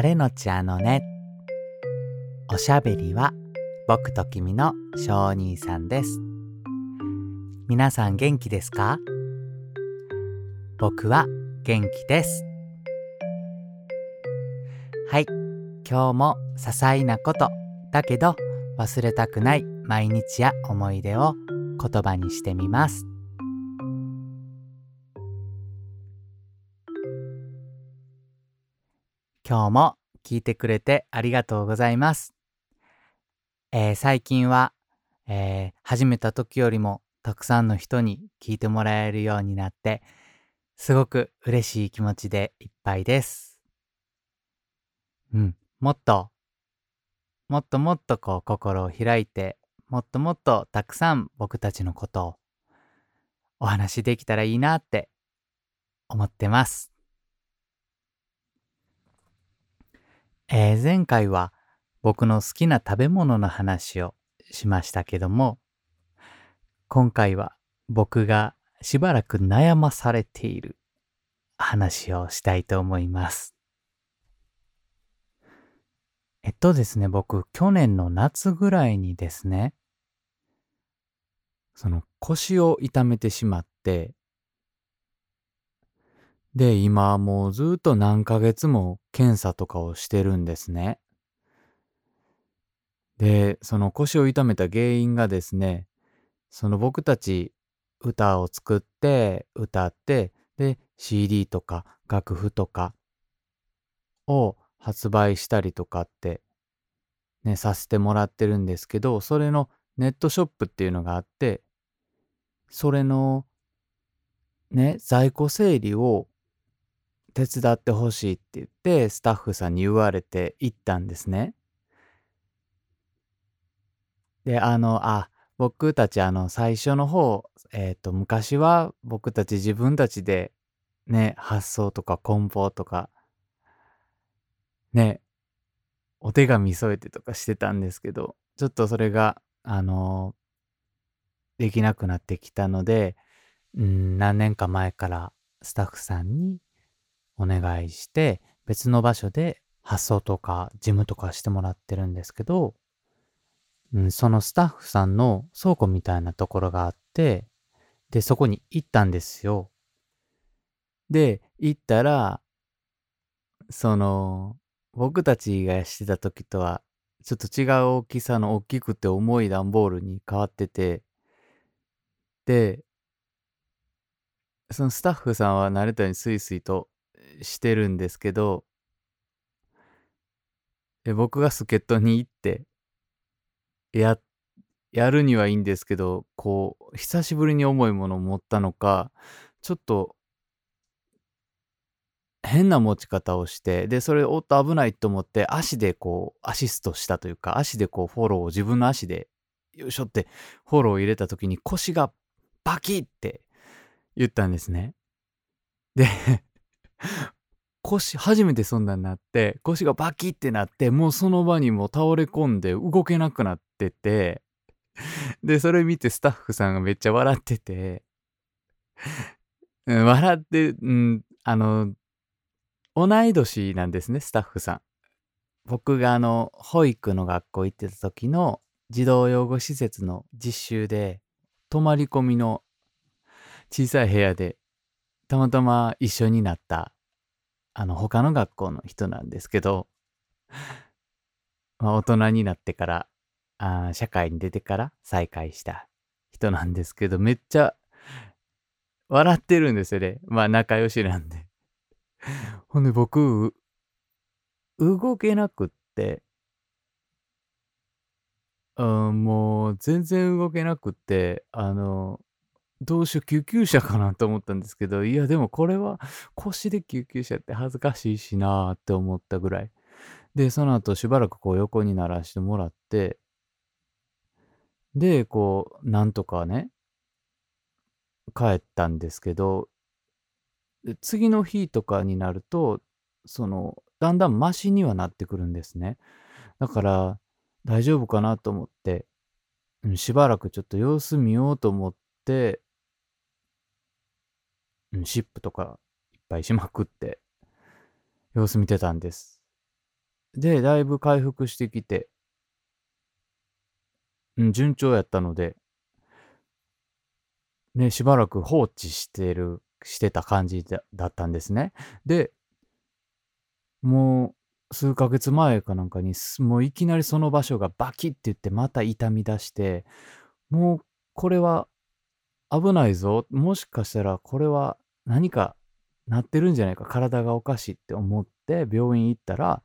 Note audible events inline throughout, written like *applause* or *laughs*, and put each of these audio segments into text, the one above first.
晴れのちあのね。おしゃべりは僕と君の小兄さんです。皆さん元気ですか？僕は元気です。はい、今日も些細なことだけど忘れたくない毎日や思い出を言葉にしてみます。今日も聞いてくれてありがとうございます。えー最近は、えー始めた時よりもたくさんの人に聞いてもらえるようになって、すごく嬉しい気持ちでいっぱいです。うん、もっと、もっともっとこう心を開いて、もっともっとたくさん僕たちのことをお話しできたらいいなって思ってます。えー前回は僕の好きな食べ物の話をしましたけども、今回は僕がしばらく悩まされている話をしたいと思います。えっとですね、僕去年の夏ぐらいにですね、その腰を痛めてしまって、で、今もうずっと何ヶ月も検査とかをしてるんですね。で、その腰を痛めた原因がですね、その僕たち歌を作って、歌って、で、CD とか楽譜とかを発売したりとかって、ね、させてもらってるんですけど、それのネットショップっていうのがあって、それのね、在庫整理を手伝ってほしいって言って、スタッフさんに言われて行ったんですね。で、あの、あ、僕たちあの、最初の方、えっ、と、昔は僕たち自分たちでね、発想とか梱包とか、ね、お手紙添えてとかしてたんですけど、ちょっとそれが、あのできなくなってきたので、うん、何年か前からスタッフさんにお願いして、別の場所で発送とか事務とかしてもらってるんですけど、うん、そのスタッフさんの倉庫みたいなところがあって、で、そこに行ったんですよ。で、行ったら、その、僕たちがしてた時とは、ちょっと違う大きさの大きくて重い段ボールに変わってて、で、そのスタッフさんは慣れたようにスイスイとしてるんですけど、で僕が助っ人に行って、や、やるにはいいんですけど、こう、久しぶりに重いものを持ったのか、ちょっと、変な持ち方をして、で、それ、おっと危ないと思って、足でこう、アシストしたというか、足でこう、フォローを自分の足で、よいしょって、フォローを入れた時に腰がバキッって言ったんですね。で、*laughs* 腰、初めてそんなんなって、腰がバキってなって、もうその場にも倒れ込んで動けなくなってて、で、それ見てスタッフさんがめっちゃ笑ってて、笑って、うん、あの、同い年なんですね、スタッフさん。僕があの、保育の学校行ってた時の児童養護施設の実習で、泊まり込みの小さい部屋で、たまたま一緒になった、あの、他の学校の人なんですけど、まあ、大人になってから、あ社会に出てから再会した人なんですけど、めっちゃ笑ってるんですよね。まあ仲良しなんで。ほんで僕、動けなくって、うん、もう全然動けなくって、あの、どうしよう、救急車かなと思ったんですけど、いやでもこれは腰で救急車って恥ずかしいしなーって思ったぐらい。で、その後しばらくこう横にならしてもらって、で、こう、なんとかね、帰ったんですけど、次の日とかになると、その、だんだんマシにはなってくるんですね。だから、大丈夫かなと思って、しばらくちょっと様子見ようと思って、うんシップとかいっぱいしまくって、様子見てたんです。で、だいぶ回復してきて、うん、順調やったので、ね、しばらく放置してる、してた感じだだったんですね。で、もう数ヶ月前かなんかに、もういきなりその場所がバキッて言ってまた痛み出して、もうこれは危ないぞ。もしかしたらこれは何かなってるんじゃないか。体がおかしいって思って病院行ったら、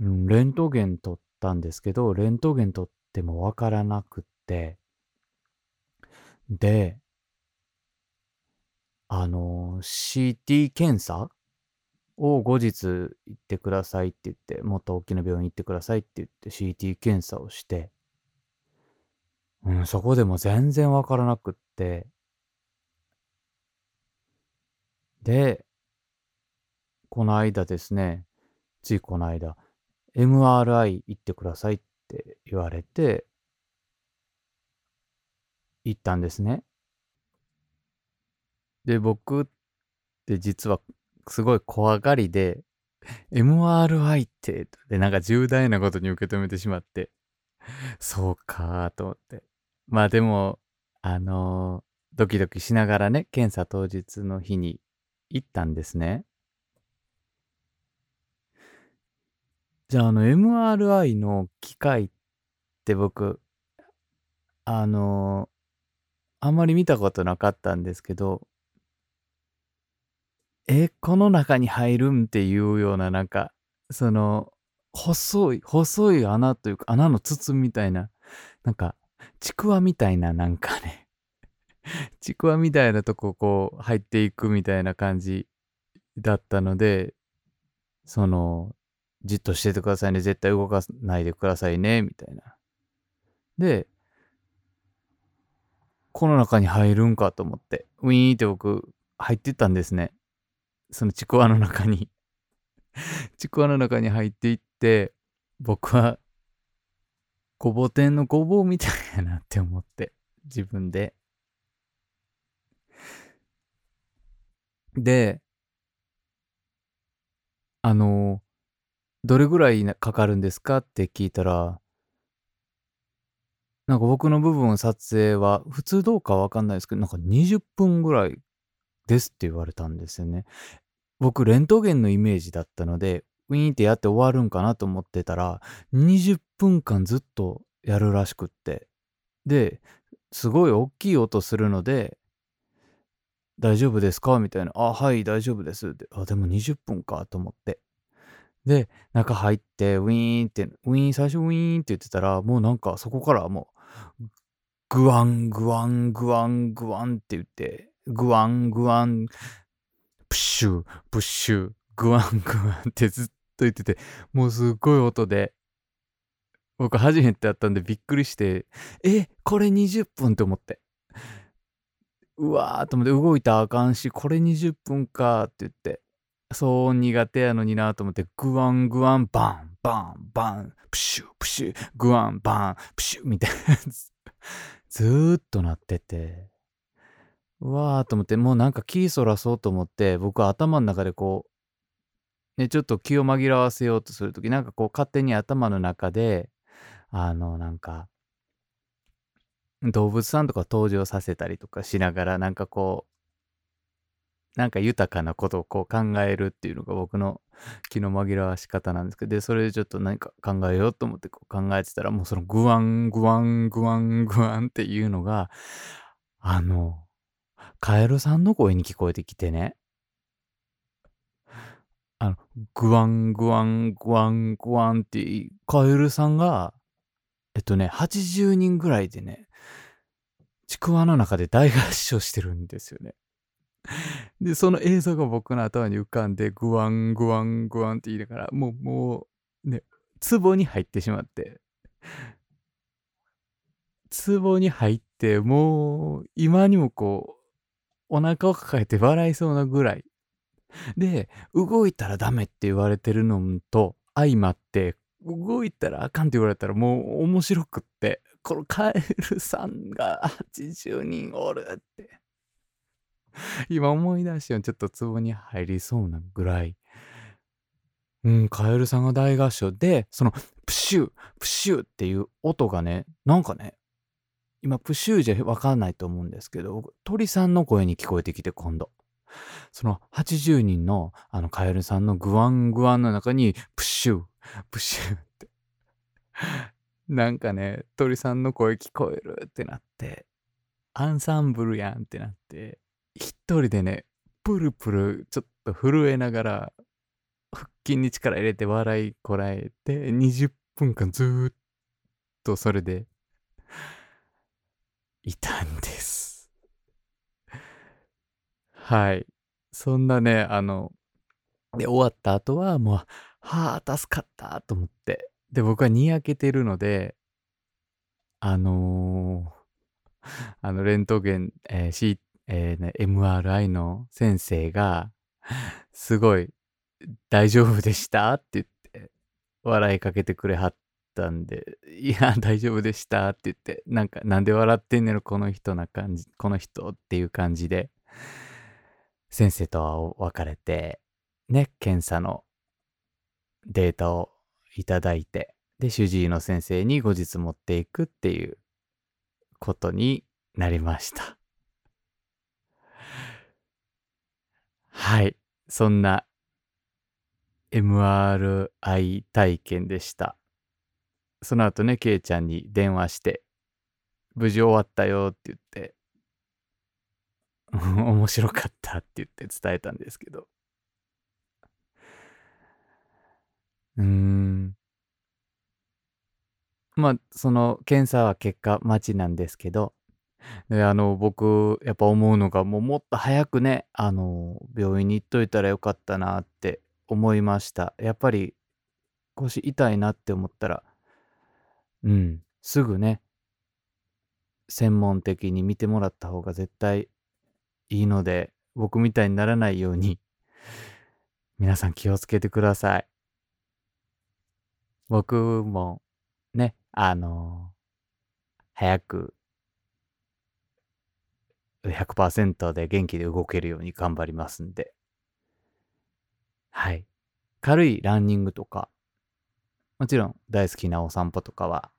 うん、レントゲン取ったんですけど、レントゲン取ってもわからなくって、で、あの、CT 検査を後日行ってくださいって言って、もっと大きな病院行ってくださいって言って CT 検査をして、うん、そこでも全然わからなくって、で、この間ですね、ついこの間、MRI 行ってくださいって言われて、行ったんですね。で、僕って実はすごい怖がりで、MRI って、で、なんか重大なことに受け止めてしまって、そうかと思って。まあでも、あのー、ドキドキしながらね、検査当日の日に行ったんですね。じゃあ、あの、MRI の機械って僕、あのー、あんまり見たことなかったんですけど、え、この中に入るんっていうような、なんか、その、細い、細い穴というか、穴の筒みたいな、なんか、ちくわみたいな、なんかね *laughs* ちくわみたいなとここう入っていくみたいな感じだったので、その、じっとしててくださいね、絶対動かないでくださいね、みたいな。で、この中に入るんかと思って、ウィーンって僕入ってったんですね。そのちくわの中に *laughs* ちくわの中に入っていって、僕はごぼ天のごぼうみたいやなって思って、自分で。で、あの、どれぐらいかかるんですかって聞いたら、なんか僕の部分撮影は普通どうかわかんないですけど、なんか20分ぐらいですって言われたんですよね。僕、レントゲンのイメージだったので、ウィーンってやって終わるんかなと思ってたら、20分間ずっとやるらしくって。で、すごい大きい音するので、大丈夫ですか？みたいな。あ、はい、大丈夫です。で、あ、でも20分かと思って。で、中入って、ウィーンって、ウィーン、最初ウィーンって言ってたら、もうなんかそこからもう、グワン、グワン、グワン、グワンって言って、グワン、グワン、プッシュ、プッシュ、グワングワンってずっと言ってて、もうすっごい音で、僕初めてやったんでびっくりして、え、これ20分って思って。うわーと思って動いたらあかんし、これ20分かって言って、そう苦手やのになと思って、グワングワンバンバンバン、プシュプシュ、グワンバン、プシュみたいな。やつ、ずーっとなってて、うわーと思って、もうなんか気そらそうと思って、僕は頭の中でこう、ね、ちょっと気を紛らわせようとするとき、なんかこう勝手に頭の中で、あの、なんか、動物さんとか登場させたりとかしながら、なんかこう、なんか豊かなことをこう考えるっていうのが僕の気の紛らわし方なんですけど、で、それでちょっと何か考えようと思ってこう考えてたら、もうそのグワン、グワン、グワン、グワンっていうのが、あの、カエルさんの声に聞こえてきてね。あの、グワングワングワングワンって、カエルさんが、えっとね、80人ぐらいでね、ちくわの中で大合唱してるんですよね。で、その映像が僕の頭に浮かんで、グワングワングワンって言いながら、もう、もう、ね、ツボに入ってしまって、壺に入って、もう、今にもこう、お腹を抱えて笑いそうなぐらい。で、動いたらダメって言われてるのと相まって、動いたらあかんって言われたらもう面白くって、このカエルさんが80人おるって。今思い出してちょっと壺に入りそうなぐらい。うん、カエルさんが大合唱で、そのプシュー、プシューっていう音がね、なんかね、今プシューじゃわかんないと思うんですけど、鳥さんの声に聞こえてきて今度。その80人のあのカエルさんのグワングワンの中にプシュー、*laughs* プシューって。なんかね、鳥さんの声聞こえるってなって、アンサンブルやんってなって、一人でね、プルプルちょっと震えながら、腹筋に力入れて笑いこらえて、20分間ずーっとそれで、いたんです。はい。そんなね、あの、で、終わった後はもう、はあ、助かったと思って。で、僕はにやけてるので、あのー、*laughs* あの、レントゲン、えー C えーね、MRI の先生が、すごい、大丈夫でした？って言って、笑いかけてくれはったんで、いや、大丈夫でした？って言って、なんか、なんで笑ってんねろ、この人な感じ、この人っていう感じで、先生とは別れて、ね、検査のデータをいただいて、で、主治医の先生に後日持っていくっていうことになりました。*laughs* はい。そんな MRI 体験でした。その後ね、ケイちゃんに電話して、無事終わったよって言って、*laughs* 面白かったって言って伝えたんですけど。うーん。まあ、その検査は結果待ちなんですけど、で、あの、僕、やっぱ思うのが、もうもっと早くね、あの、病院に行っといたらよかったなって思いました。やっぱり腰痛いなって思ったら、うん、すぐね、専門的に見てもらった方が絶対いいので、僕みたいにならないように、皆さん気をつけてください。僕もね、あの早く100%で元気で動けるように頑張りますんで。はい。軽いランニングとか、もちろん大好きなお散歩とかは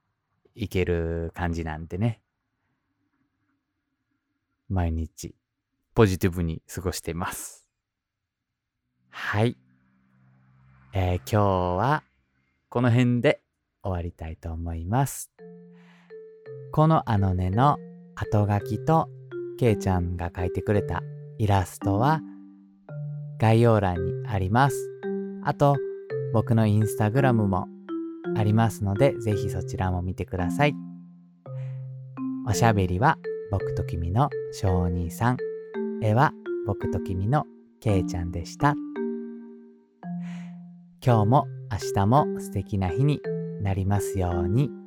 いける感じなんでね。毎日ポジティブに過ごしています。はい。えー、今日はこの辺で終わりたいと思います。このあのねの後書きとけいちゃんが描いてくれたイラストは概要欄にあります。あと、僕のインスタグラムもありますので、ぜひそちらも見てください。おしゃべりは僕と君の小兄さん。絵は僕と君のけいちゃんでした。今日も明日も素敵な日になりますように。